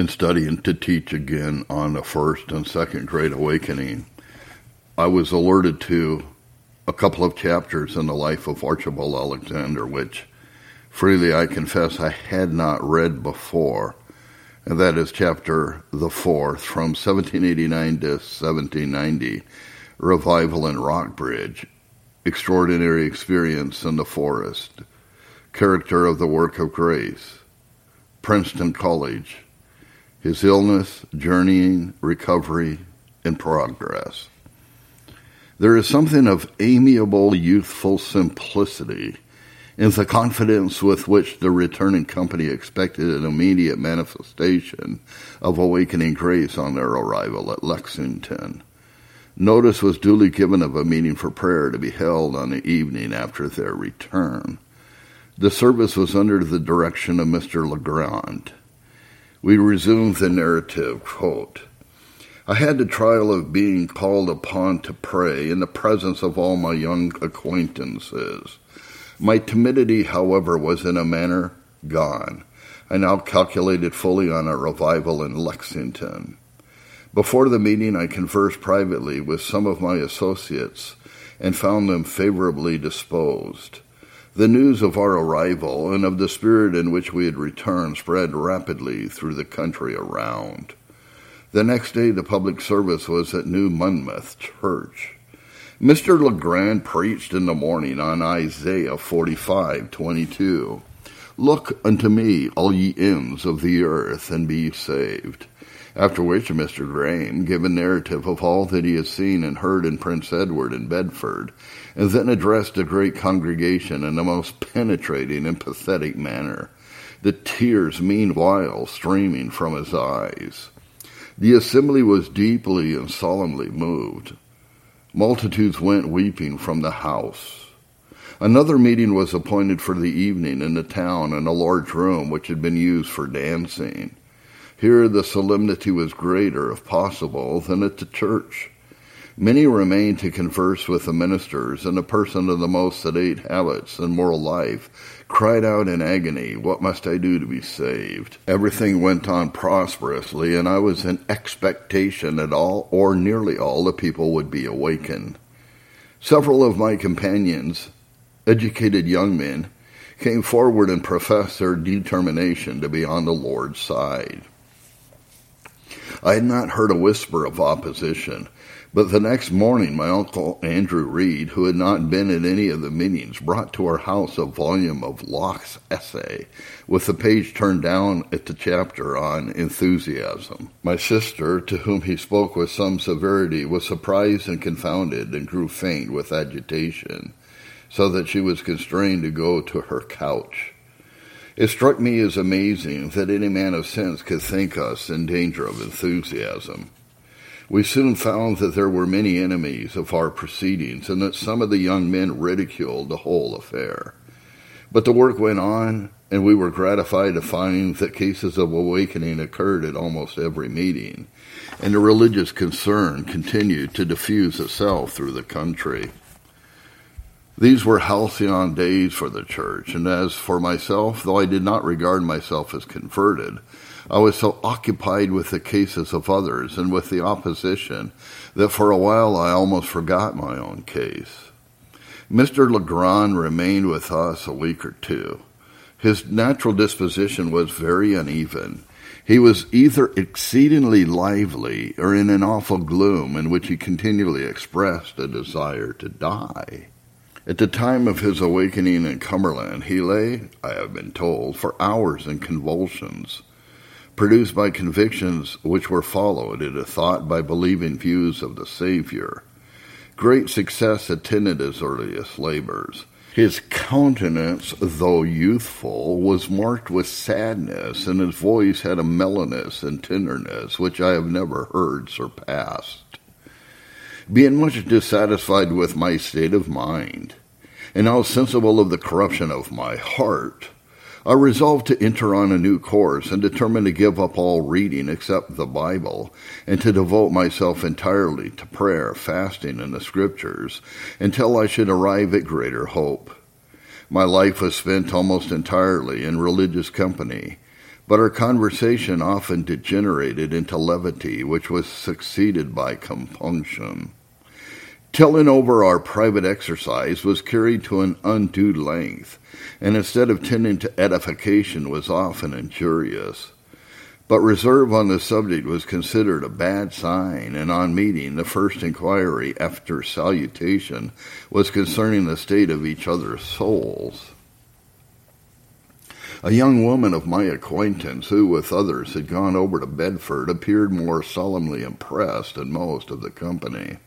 in studying to teach again on the first and second Great Awakening, I was alerted to a couple of chapters in the life of Archibald Alexander, which freely I confess I had not read before. And that is chapter the fourth from 1789 to 1790, Revival in Rockbridge, Extraordinary Experience in the Forest, Character of the Work of Grace, Princeton College, His Illness, Journeying, Recovery, and Progress. There is something of amiable, youthful simplicity in the confidence with which the returning company expected an immediate manifestation of awakening grace on their arrival at Lexington. Notice was duly given of a meeting for prayer to be held on the evening after their return. The service was under the direction of Mr. Legrand. We resumed the narrative, quote, I had the trial of being called upon to pray in the presence of all my young acquaintances. My timidity, however, was in a manner gone. I now calculated fully on a revival in Lexington. Before the meeting, I conversed privately with some of my associates and found them favorably disposed. The news of our arrival and of the spirit in which we had returned spread rapidly through the country around. The next day, the public service was at New Monmouth Church. Mr. Legrand preached in the morning on Isaiah 45:22. Look unto me, all ye ends of the earth, and be saved. After which Mr. Graham gave a narrative of all that he had seen and heard in Prince Edward and Bedford, and then addressed a great congregation in the most penetrating and pathetic manner, the tears meanwhile streaming from his eyes. The assembly was deeply and solemnly moved. Multitudes went weeping from the house. Another meeting was appointed for the evening in the town in a large room which had been used for dancing. Here the solemnity was greater, if possible, than at the church. Many remained to converse with the ministers, and a person of the most sedate habits and moral life cried out in agony, What must I do to be saved? Everything went on prosperously, and I was in expectation that all, or nearly all, the people would be awakened. Several of my companions, educated young men, came forward and professed their determination to be on the Lord's side. I had not heard a whisper of opposition, but the next morning, my uncle Andrew Reed, who had not been at any of the meetings, brought to our house a volume of Locke's essay, with the page turned down at the chapter on enthusiasm. My sister, to whom he spoke with some severity, was surprised and confounded, and grew faint with agitation, so that she was constrained to go to her couch. It struck me as amazing that any man of sense could think us in danger of enthusiasm. We soon found that there were many enemies of our proceedings and that some of the young men ridiculed the whole affair. But the work went on, and we were gratified to find that cases of awakening occurred at almost every meeting, and the religious concern continued to diffuse itself through the country. These were halcyon days for the church, and as for myself, though I did not regard myself as converted, I was so occupied with the cases of others and with the opposition that for a while I almost forgot my own case. Mr. Legrand remained with us a week or two. His natural disposition was very uneven. He was either exceedingly lively or in an awful gloom in which he continually expressed a desire to die. At the time of his awakening in Cumberland, he lay, I have been told, for hours in convulsions produced by convictions which were followed in a thought by believing views of the Savior. Great success attended his earliest labors. His countenance, though youthful, was marked with sadness, and his voice had a mellowness and tenderness which I have never heard surpassed. Being much dissatisfied with my state of mind, and now sensible of the corruption of my heart, I resolved to enter on a new course and determined to give up all reading except the Bible and to devote myself entirely to prayer, fasting, and the scriptures until I should arrive at greater hope. My life was spent almost entirely in religious company, but our conversation often degenerated into levity, which was succeeded by compunction. Telling over our private exercise was carried to an undue length, and instead of tending to edification was often injurious. But reserve on the subject was considered a bad sign, and on meeting, the first inquiry after salutation was concerning the state of each other's souls. A young woman of my acquaintance, who with others had gone over to Bedford, appeared more solemnly impressed than most of the company.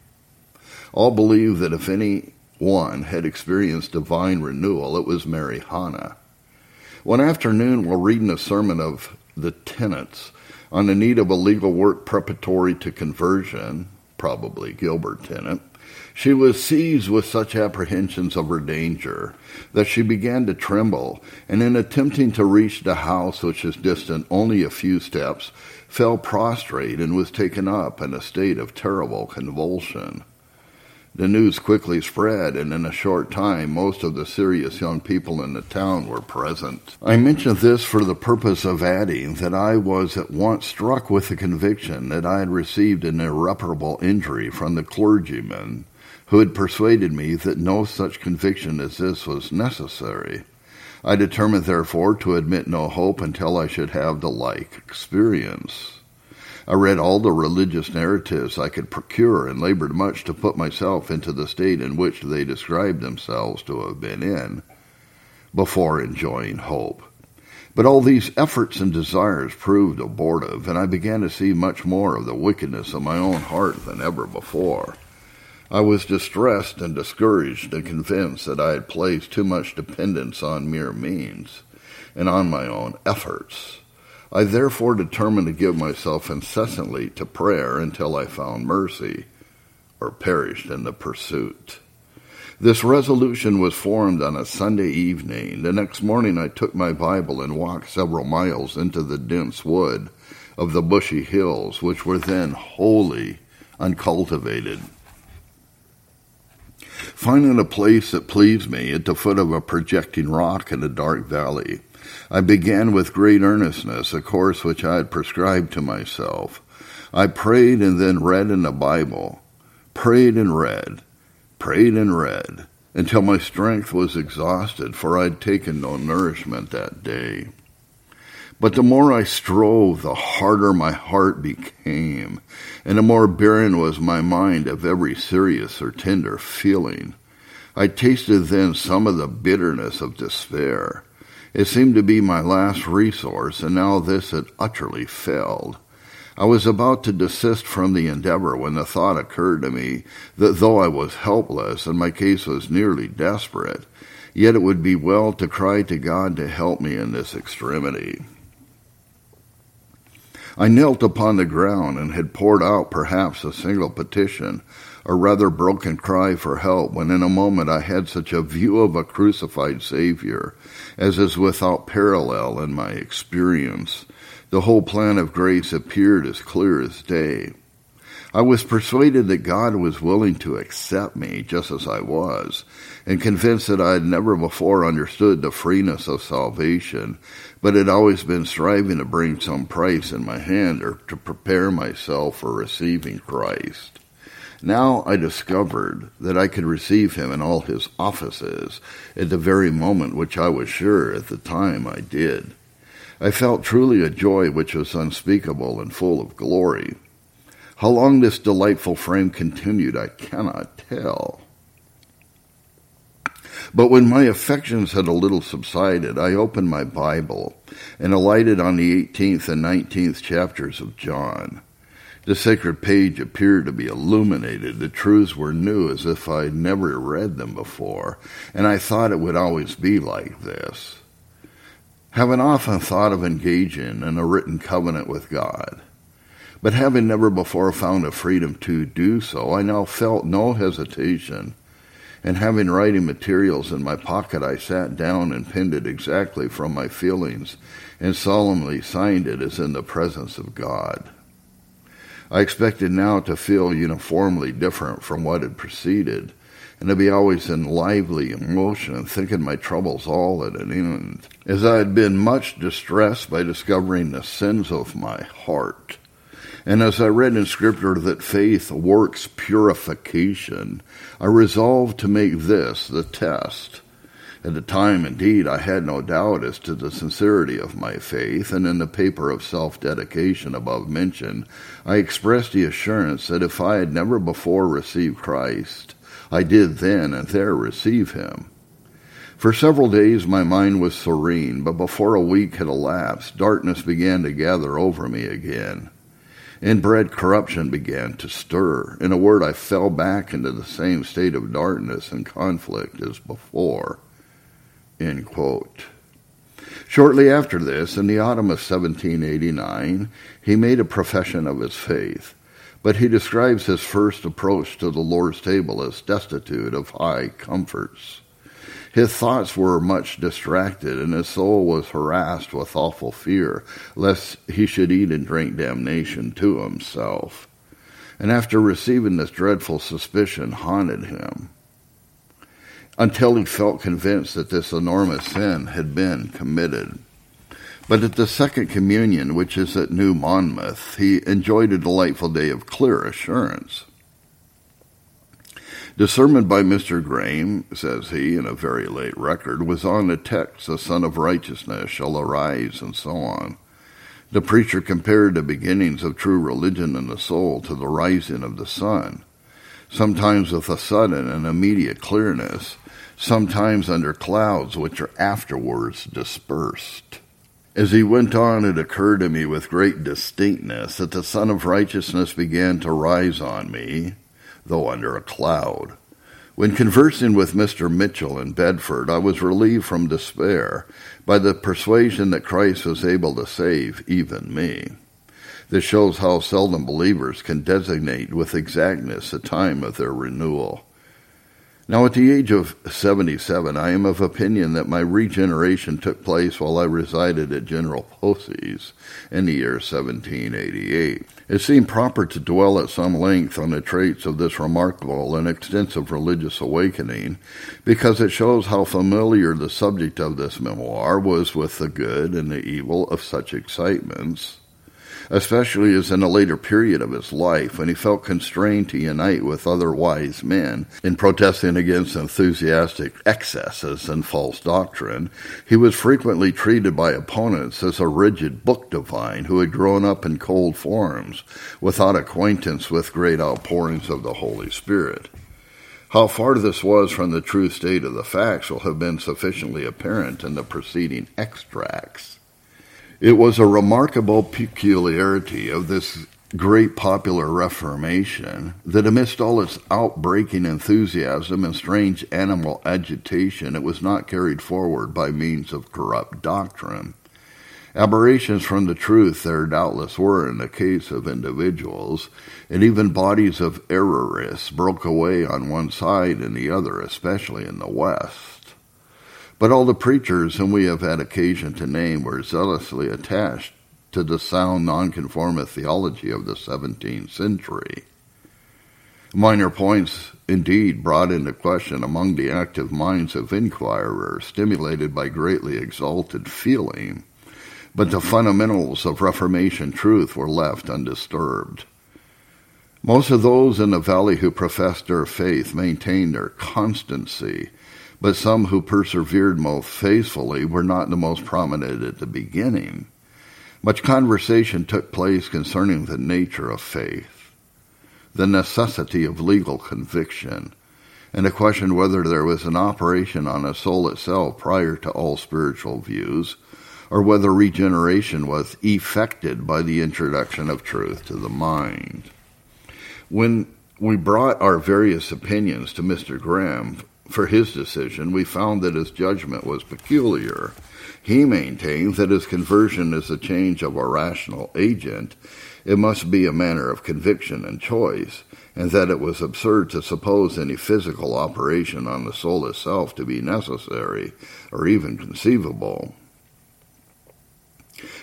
All believed that if any one had experienced divine renewal, it was Mary Hanna. One afternoon, while reading a sermon of the Tennents on the need of a legal work preparatory to conversion, probably Gilbert Tennent, she was seized with such apprehensions of her danger that she began to tremble, and in attempting to reach the house, which is distant only a few steps, fell prostrate and was taken up in a state of terrible convulsion. The news quickly spread, and in a short time, most of the serious young people in the town were present. I mention this for the purpose of adding that I was at once struck with the conviction that I had received an irreparable injury from the clergyman who had persuaded me that no such conviction as this was necessary. I determined, therefore, to admit no hope until I should have the like experience. I read all the religious narratives I could procure and labored much to put myself into the state in which they described themselves to have been in before enjoying hope. But all these efforts and desires proved abortive, and I began to see much more of the wickedness of my own heart than ever before. I was distressed and discouraged and convinced that I had placed too much dependence on mere means and on my own efforts. I therefore determined to give myself incessantly to prayer until I found mercy or perished in the pursuit. This resolution was formed on a Sunday evening. The next morning I took my Bible and walked several miles into the dense wood of the bushy hills, which were then wholly uncultivated. Finding a place that pleased me at the foot of a projecting rock in a dark valley, I began with great earnestness a course which I had prescribed to myself. I prayed and then read in the Bible, prayed and read, prayed and read, until my strength was exhausted, for I had taken no nourishment that day. But the more I strove, the harder my heart became, and the more barren was my mind of every serious or tender feeling. I tasted then some of the bitterness of despair. It seemed to be my last resource, and now this had utterly failed. I was about to desist from the endeavor when the thought occurred to me that though I was helpless and my case was nearly desperate, yet it would be well to cry to God to help me in this extremity. I knelt upon the ground and had poured out perhaps a single petition, a rather broken cry for help, when in a moment I had such a view of a crucified Savior as is without parallel in my experience. The whole plan of grace appeared as clear as day. I was persuaded that God was willing to accept me just as I was, and convinced that I had never before understood the freeness of salvation, but had always been striving to bring some price in my hand or to prepare myself for receiving Christ. Now I discovered that I could receive him in all his offices at the very moment which I was sure at the time I did. I felt truly a joy which was unspeakable and full of glory. How long this delightful frame continued, I cannot tell. But when my affections had a little subsided, I opened my Bible and alighted on the 18th and 19th chapters of John. The sacred page appeared to be illuminated. The truths were new as if I had never read them before, and I thought it would always be like this. Having often thought of engaging in a written covenant with God, but having never before found a freedom to do so, I now felt no hesitation. And having writing materials in my pocket, I sat down and penned it exactly from my feelings and solemnly signed it as in the presence of God. I expected now to feel uniformly different from what had preceded, and to be always in lively emotion and thinking my troubles all at an end, as I had been much distressed by discovering the sins of my heart. And as I read in Scripture that faith works purification, I resolved to make this the test. At the time, indeed, I had no doubt as to the sincerity of my faith, and in the paper of self dedication above mentioned, I expressed the assurance that if I had never before received Christ, I did then and there receive him. For several days my mind was serene, but before a week had elapsed, darkness began to gather over me again. Inbred corruption began to stir. In a word, I fell back into the same state of darkness and conflict as before. End quote. Shortly after this, in the autumn of 1789, he made a profession of his faith, but he describes his first approach to the Lord's table as destitute of high comforts. His thoughts were much distracted, and his soul was harassed with awful fear, lest he should eat and drink damnation to himself. And after receiving this dreadful suspicion haunted him until he felt convinced that this enormous sin had been committed. But at the second communion, which is at New Monmouth, he enjoyed a delightful day of clear assurance. The sermon by Mr. Graham, says he in a very late record, was on the text, The Sun of Righteousness shall arise, and so on. The preacher compared the beginnings of true religion in the soul to the rising of the sun, sometimes with a sudden and immediate clearness, sometimes under clouds which are afterwards dispersed. As he went on, it occurred to me with great distinctness that the Sun of Righteousness began to rise on me, though under a cloud. When conversing with Mr. Mitchell in Bedford, I was relieved from despair by the persuasion that Christ was able to save even me. This shows how seldom believers can designate with exactness the time of their renewal. Now, at the age of 77, I am of opinion that my regeneration took place while I resided at General Posey's in the year 1788. It seemed proper to dwell at some length on the traits of this remarkable and extensive religious awakening because it shows how familiar the subject of this memoir was with the good and the evil of such excitements especially as in a later period of his life when he felt constrained to unite with other wise men in protesting against enthusiastic excesses and false doctrine, he was frequently treated by opponents as a rigid book divine who had grown up in cold forms without acquaintance with great outpourings of the Holy Spirit. How far this was from the true state of the facts will have been sufficiently apparent in the preceding extracts. It was a remarkable peculiarity of this great popular Reformation that amidst all its outbreaking enthusiasm and strange animal agitation, it was not carried forward by means of corrupt doctrine. Aberrations from the truth there doubtless were in the case of individuals, and even bodies of errorists broke away on one side and the other, especially in the West. But all the preachers whom we have had occasion to name were zealously attached to the sound nonconformist theology of the 17th century. Minor points, indeed, brought into question among the active minds of inquirers, stimulated by greatly exalted feeling, but the fundamentals of Reformation truth were left undisturbed. Most of those in the valley who professed their faith maintained their constancy but some who persevered most faithfully were not the most prominent at the beginning. Much conversation took place concerning the nature of faith, the necessity of legal conviction, and the question whether there was an operation on the soul itself prior to all spiritual views, or whether regeneration was effected by the introduction of truth to the mind. When we brought our various opinions to Mr. Graham for his decision, we found that his judgment was peculiar. He maintained that as conversion is a change of a rational agent, it must be a matter of conviction and choice, and that it was absurd to suppose any physical operation on the soul itself to be necessary or even conceivable.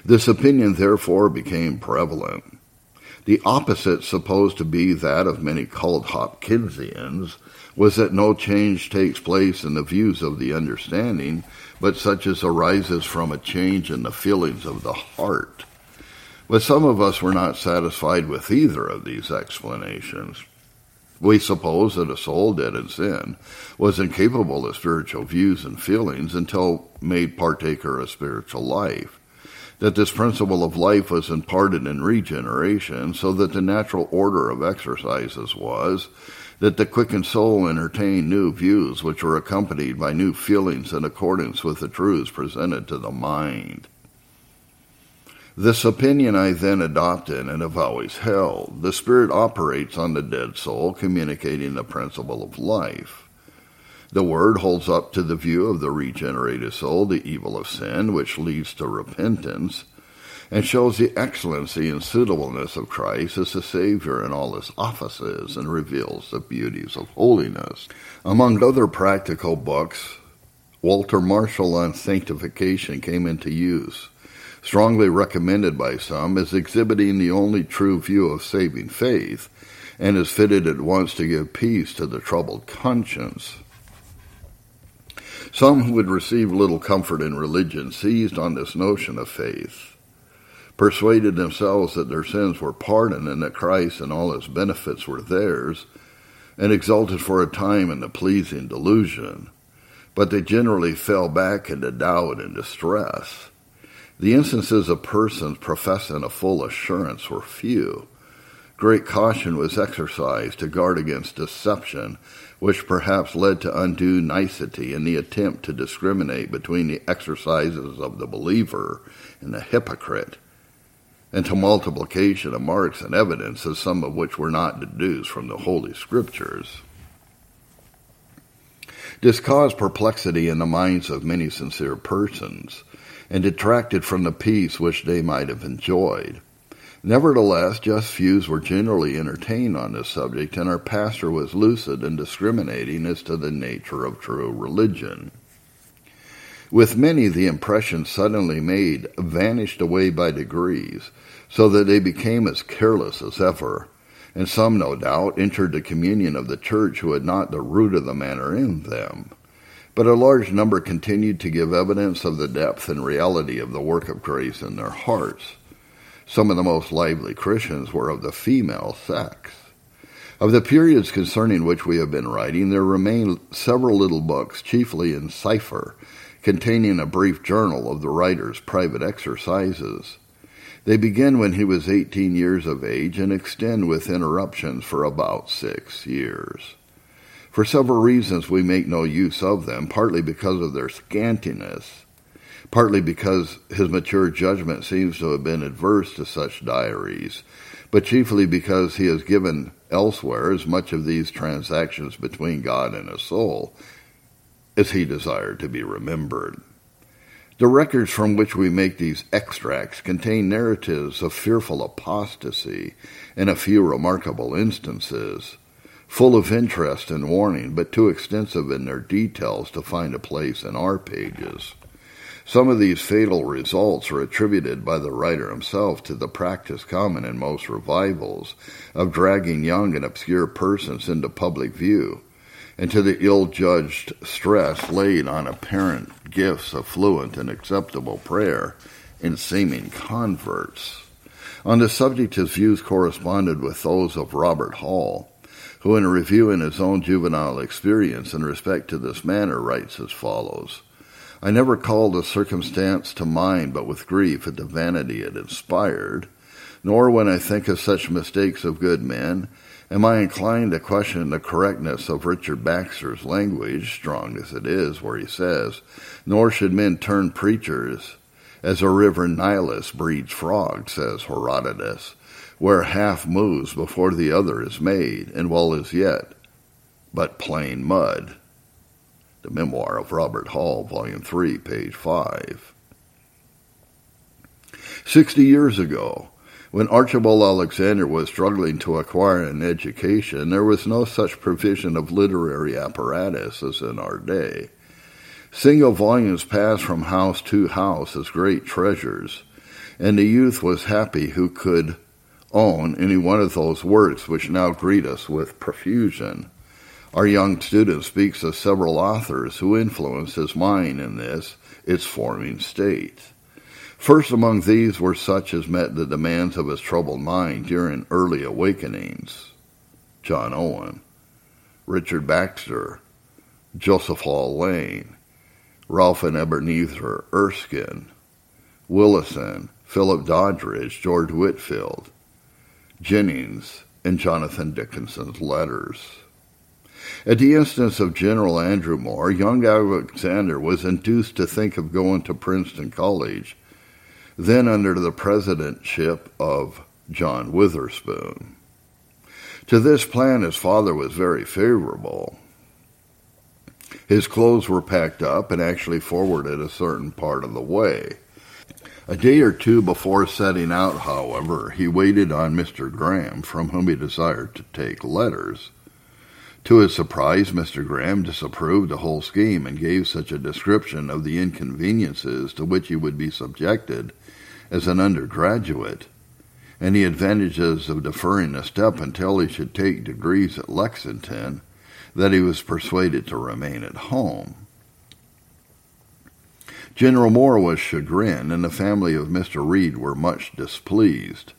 This opinion therefore became prevalent. The opposite, supposed to be that of many called Hopkinsians, was that no change takes place in the views of the understanding, but such as arises from a change in the feelings of the heart. But some of us were not satisfied with either of these explanations. We suppose that a soul dead in sin was incapable of spiritual views and feelings until made partaker of spiritual life. That this principle of life was imparted in regeneration, so that the natural order of exercises was that the quickened soul entertained new views which were accompanied by new feelings in accordance with the truths presented to the mind. This opinion I then adopted and have always held. The Spirit operates on the dead soul, communicating the principle of life. The Word holds up to the view of the regenerated soul the evil of sin, which leads to repentance, and shows the excellency and suitableness of Christ as the Savior in all his offices and reveals the beauties of holiness. Among other practical books, Walter Marshall on sanctification came into use, strongly recommended by some as exhibiting the only true view of saving faith, and is fitted at once to give peace to the troubled conscience. Some who had received little comfort in religion seized on this notion of faith persuaded themselves that their sins were pardoned and that Christ and all his benefits were theirs, and exulted for a time in the pleasing delusion. But they generally fell back into doubt and distress. The instances of persons professing a full assurance were few. Great caution was exercised to guard against deception, which perhaps led to undue nicety in the attempt to discriminate between the exercises of the believer and the hypocrite and to multiplication of marks and evidences, some of which were not deduced from the Holy Scriptures. This caused perplexity in the minds of many sincere persons, and detracted from the peace which they might have enjoyed. Nevertheless, just views were generally entertained on this subject, and our pastor was lucid and discriminating as to the nature of true religion. With many, the impression suddenly made vanished away by degrees, so that they became as careless as ever. And some, no doubt, entered the communion of the church who had not the root of the matter in them. But a large number continued to give evidence of the depth and reality of the work of grace in their hearts. Some of the most lively Christians were of the female sex. Of the periods concerning which we have been writing, there remain several little books, chiefly in cipher, containing a brief journal of the writer's private exercises. They begin when he was 18 years of age and extend with interruptions for about six years. For several reasons, we make no use of them, partly because of their scantiness, partly because his mature judgment seems to have been adverse to such diaries, but chiefly because he has given elsewhere as much of these transactions between God and his soul as he desired to be remembered. The records from which we make these extracts contain narratives of fearful apostasy and a few remarkable instances, full of interest and warning, but too extensive in their details to find a place in our pages. Some of these fatal results are attributed by the writer himself to the practice common in most revivals of dragging young and obscure persons into public view and to the ill-judged stress laid on apparent gifts of fluent and acceptable prayer in seeming converts. On the subject, his views corresponded with those of Robert Hall, who, in reviewing his own juvenile experience in respect to this matter, writes as follows. I never called a circumstance to mind but with grief at the vanity it inspired, nor when I think of such mistakes of good men, Am I inclined to question the correctness of Richard Baxter's language, strong as it is, where he says, Nor should men turn preachers, as a river Nilus breeds frogs, says Herodotus, where half moves before the other is made, and well is yet but plain mud. The Memoir of Robert Hall, Volume 3, page 5. Sixty years ago, when Archibald Alexander was struggling to acquire an education, there was no such provision of literary apparatus as in our day. Single volumes passed from house to house as great treasures, and the youth was happy who could own any one of those works which now greet us with profusion. Our young student speaks of several authors who influenced his mind in this, its forming state. First among these were such as met the demands of his troubled mind during early awakenings. John Owen, Richard Baxter, Joseph Alleine, Ralph and Ebenezer Erskine, Willison, Philip Doddridge, George Whitefield, Jennings, and Jonathan Dickinson's letters. At the instance of General Andrew Moore, young Alexander was induced to think of going to Princeton College, then under the presidentship of John Witherspoon. To this plan, his father was very favorable. His clothes were packed up and actually forwarded a certain part of the way. A day or two before setting out, however, he waited on Mr. Graham, from whom he desired to take letters. To his surprise, Mr. Graham disapproved the whole scheme and gave such a description of the inconveniences to which he would be subjected as an undergraduate, and the advantages of deferring a step until he should take degrees at Lexington, that he was persuaded to remain at home. General Moore was chagrined, and the family of Mr. Reed were much displeased.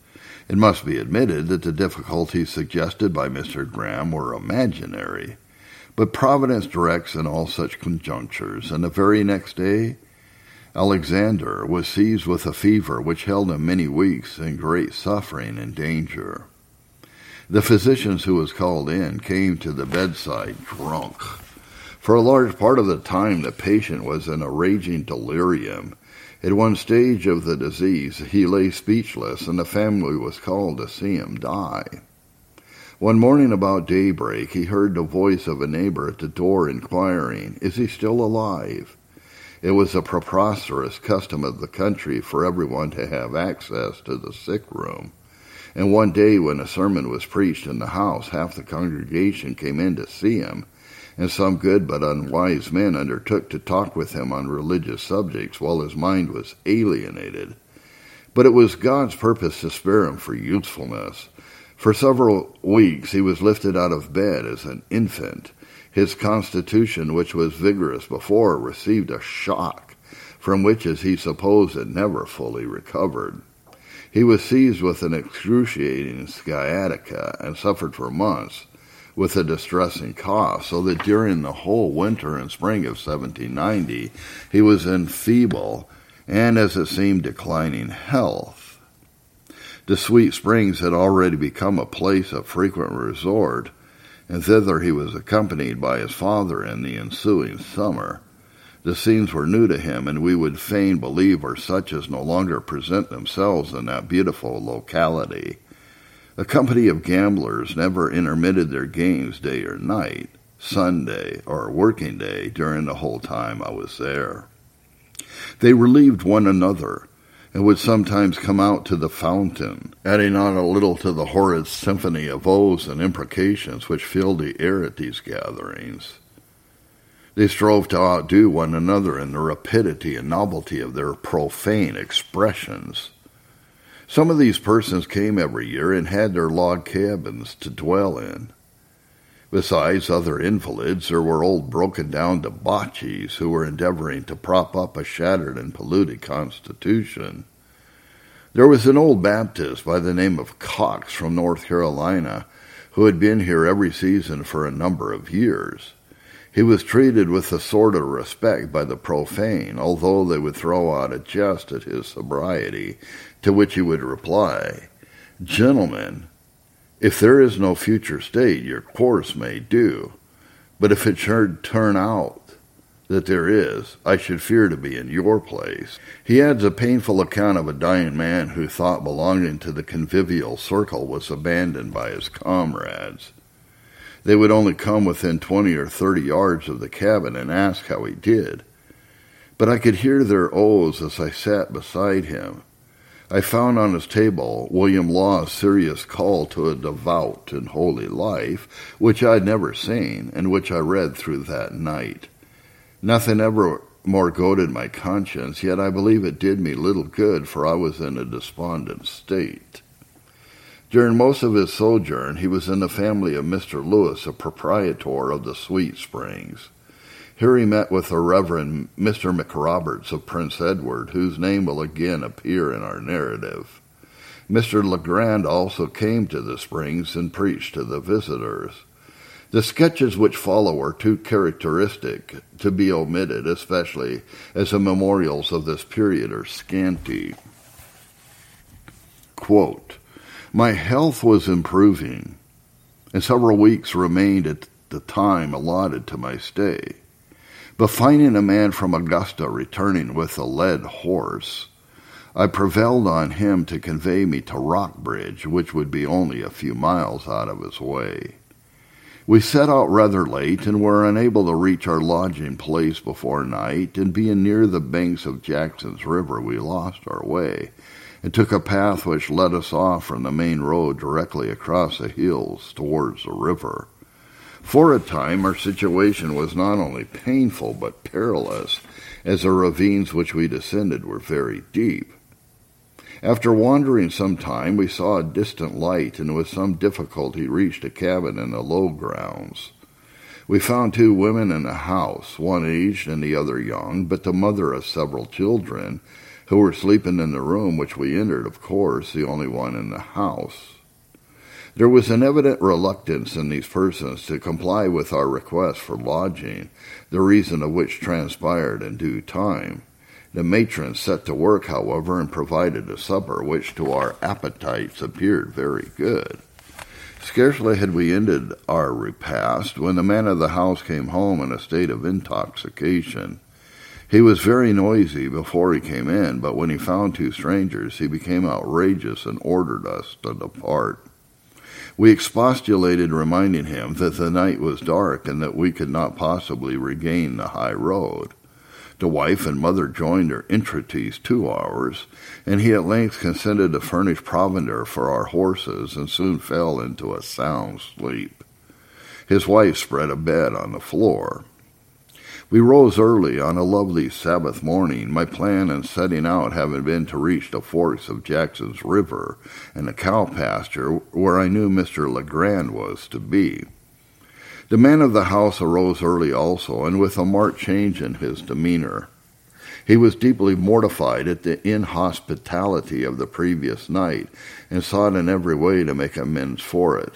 It must be admitted that the difficulties suggested by Mr. Graham were imaginary, but Providence directs in all such conjunctures, and the very next day Alexander was seized with a fever which held him many weeks in great suffering and danger. The physicians who was called in came to the bedside drunk. For a large part of the time the patient was in a raging delirium, at one stage of the disease, he lay speechless, and the family was called to see him die. One morning about daybreak, he heard the voice of a neighbor at the door inquiring, Is he still alive? It was a preposterous custom of the country for everyone to have access to the sick room. And one day when a sermon was preached in the house, half the congregation came in to see him, and some good but unwise men undertook to talk with him on religious subjects while his mind was alienated. But it was God's purpose to spare him for usefulness. For several weeks he was lifted out of bed as an infant. His constitution, which was vigorous before, received a shock, from which, as he supposed, it never fully recovered. He was seized with an excruciating sciatica and suffered for months with a distressing cough, so that during the whole winter and spring of 1790 he was in feeble and, as it seemed, declining health. The Sweet Springs had already become a place of frequent resort, and thither he was accompanied by his father in the ensuing summer. The scenes were new to him, and we would fain believe are such as no longer present themselves in that beautiful locality. A company of gamblers never intermitted their games day or night, Sunday or working day, during the whole time I was there. They relieved one another, and would sometimes come out to the fountain, adding on a little to the horrid symphony of oaths and imprecations which filled the air at these gatherings. They strove to outdo one another in the rapidity and novelty of their profane expressions. Some of these persons came every year and had their log cabins to dwell in. Besides other invalids, there were old broken down debauchees who were endeavoring to prop up a shattered and polluted constitution. There was an old Baptist by the name of Cox from North Carolina who had been here every season for a number of years. He was treated with a sort of respect by the profane, although they would throw out a jest at his sobriety, to which he would reply, Gentlemen, if there is no future state, your course may do, but if it should turn out that there is, I should fear to be in your place. He adds a painful account of a dying man who thought belonging to the convivial circle was abandoned by his comrades. They would only come within twenty or thirty yards of the cabin and ask how he did. But I could hear their oaths as I sat beside him. I found on his table William Law's serious call to a devout and holy life, which I'd never seen, and which I read through that night. Nothing ever more goaded my conscience, yet I believe it did me little good, for I was in a despondent state. During most of his sojourn, he was in the family of Mr. Lewis, a proprietor of the Sweet Springs. Here he met with the Reverend Mr. McRoberts of Prince Edward, whose name will again appear in our narrative. Mr. Legrand also came to the springs and preached to the visitors. The sketches which follow are too characteristic to be omitted, especially as the memorials of this period are scanty. Quote, My health was improving, and several weeks remained at the time allotted to my stay. But finding a man from Augusta returning with a led horse, I prevailed on him to convey me to Rockbridge, which would be only a few miles out of his way. We set out rather late and were unable to reach our lodging place before night, and being near the banks of Jackson's River, we lost our way and took a path which led us off from the main road directly across the hills towards the river. For a time, our situation was not only painful but perilous, as the ravines which we descended were very deep. After wandering some time, we saw a distant light and with some difficulty reached a cabin in the low grounds. We found two women in the house, one aged and the other young, but the mother of several children, who were sleeping in the room which we entered, of course, the only one in the house. There was an evident reluctance in these persons to comply with our request for lodging, the reason of which transpired in due time. The matron set to work, however, and provided a supper which to our appetites appeared very good. Scarcely had we ended our repast when the man of the house came home in a state of intoxication. He was very noisy before he came in, but when he found two strangers, he became outrageous and ordered us to depart. We expostulated, reminding him that the night was dark and that we could not possibly regain the high road. The wife and mother joined our entreaties to ours, and he at length consented to furnish provender for our horses and soon fell into a sound sleep. His wife spread a bed on the floor. We rose early on a lovely Sabbath morning, my plan in setting out having been to reach the forks of Jackson's River and the cow pasture where I knew Mr. Legrand was to be. The man of the house arose early also, and with a marked change in his demeanor. He was deeply mortified at the inhospitality of the previous night, and sought in every way to make amends for it.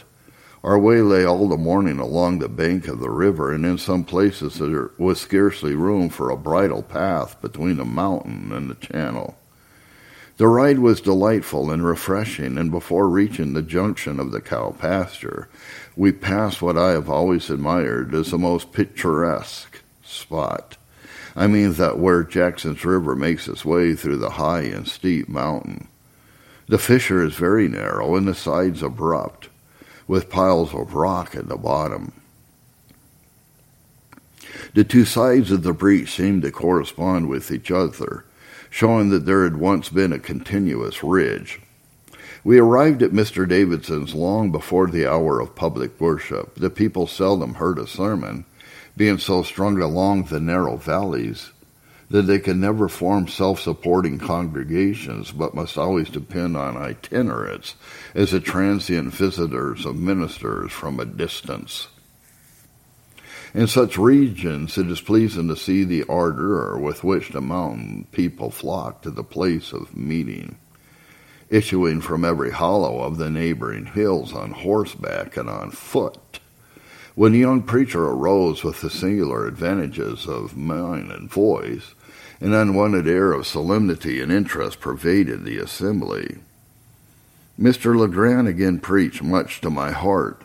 Our way lay all the morning along the bank of the river, and in some places there was scarcely room for a bridle path between the mountain and the channel. The ride was delightful and refreshing, and before reaching the junction of the cow pasture, we passed what I have always admired as the most picturesque spot. I mean that where Jackson's River makes its way through the high and steep mountain. The fissure is very narrow and the sides abrupt with piles of rock at the bottom. The two sides of the breach seemed to correspond with each other, showing that there had once been a continuous ridge. We arrived at Mr. Davidson's long before the hour of public worship. The people seldom heard a sermon, being so strung along the narrow valleys that they can never form self-supporting congregations, but must always depend on itinerants as the transient visitors of ministers from a distance. In such regions, it is pleasing to see the ardor with which the mountain people flock to the place of meeting, issuing from every hollow of the neighboring hills on horseback and on foot. When the young preacher arose with the singular advantages of mind and voice, an unwonted air of solemnity and interest pervaded the assembly. Mr. Legrand again preached much to my heart.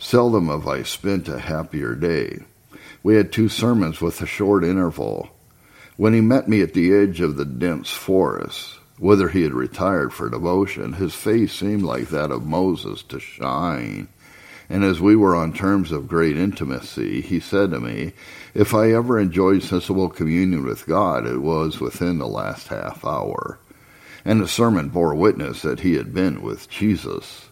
Seldom have I spent a happier day. We had two sermons with a short interval. When he met me at the edge of the dense forest, whither he had retired for devotion, his face seemed like that of Moses to shine and as we were on terms of great intimacy, he said to me, If I ever enjoyed sensible communion with God, it was within the last half hour. And the sermon bore witness that he had been with Jesus.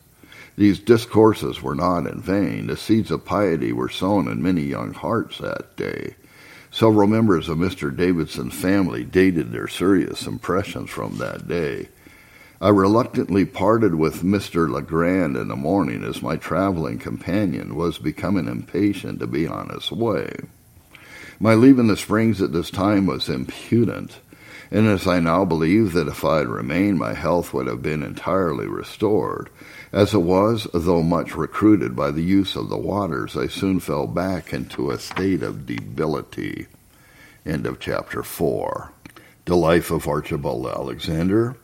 These discourses were not in vain. The seeds of piety were sown in many young hearts that day. Several members of Mr. Davidson's family dated their serious impressions from that day. I reluctantly parted with Mr. Legrand in the morning as my traveling companion was becoming impatient to be on his way. My leaving the Springs at this time was impudent, and as I now believe that if I had remained, my health would have been entirely restored, as it was, though much recruited by the use of the waters, I soon fell back into a state of debility. End of chapter 4. The Life of Archibald Alexander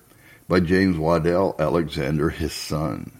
by James Waddell Alexander, his son.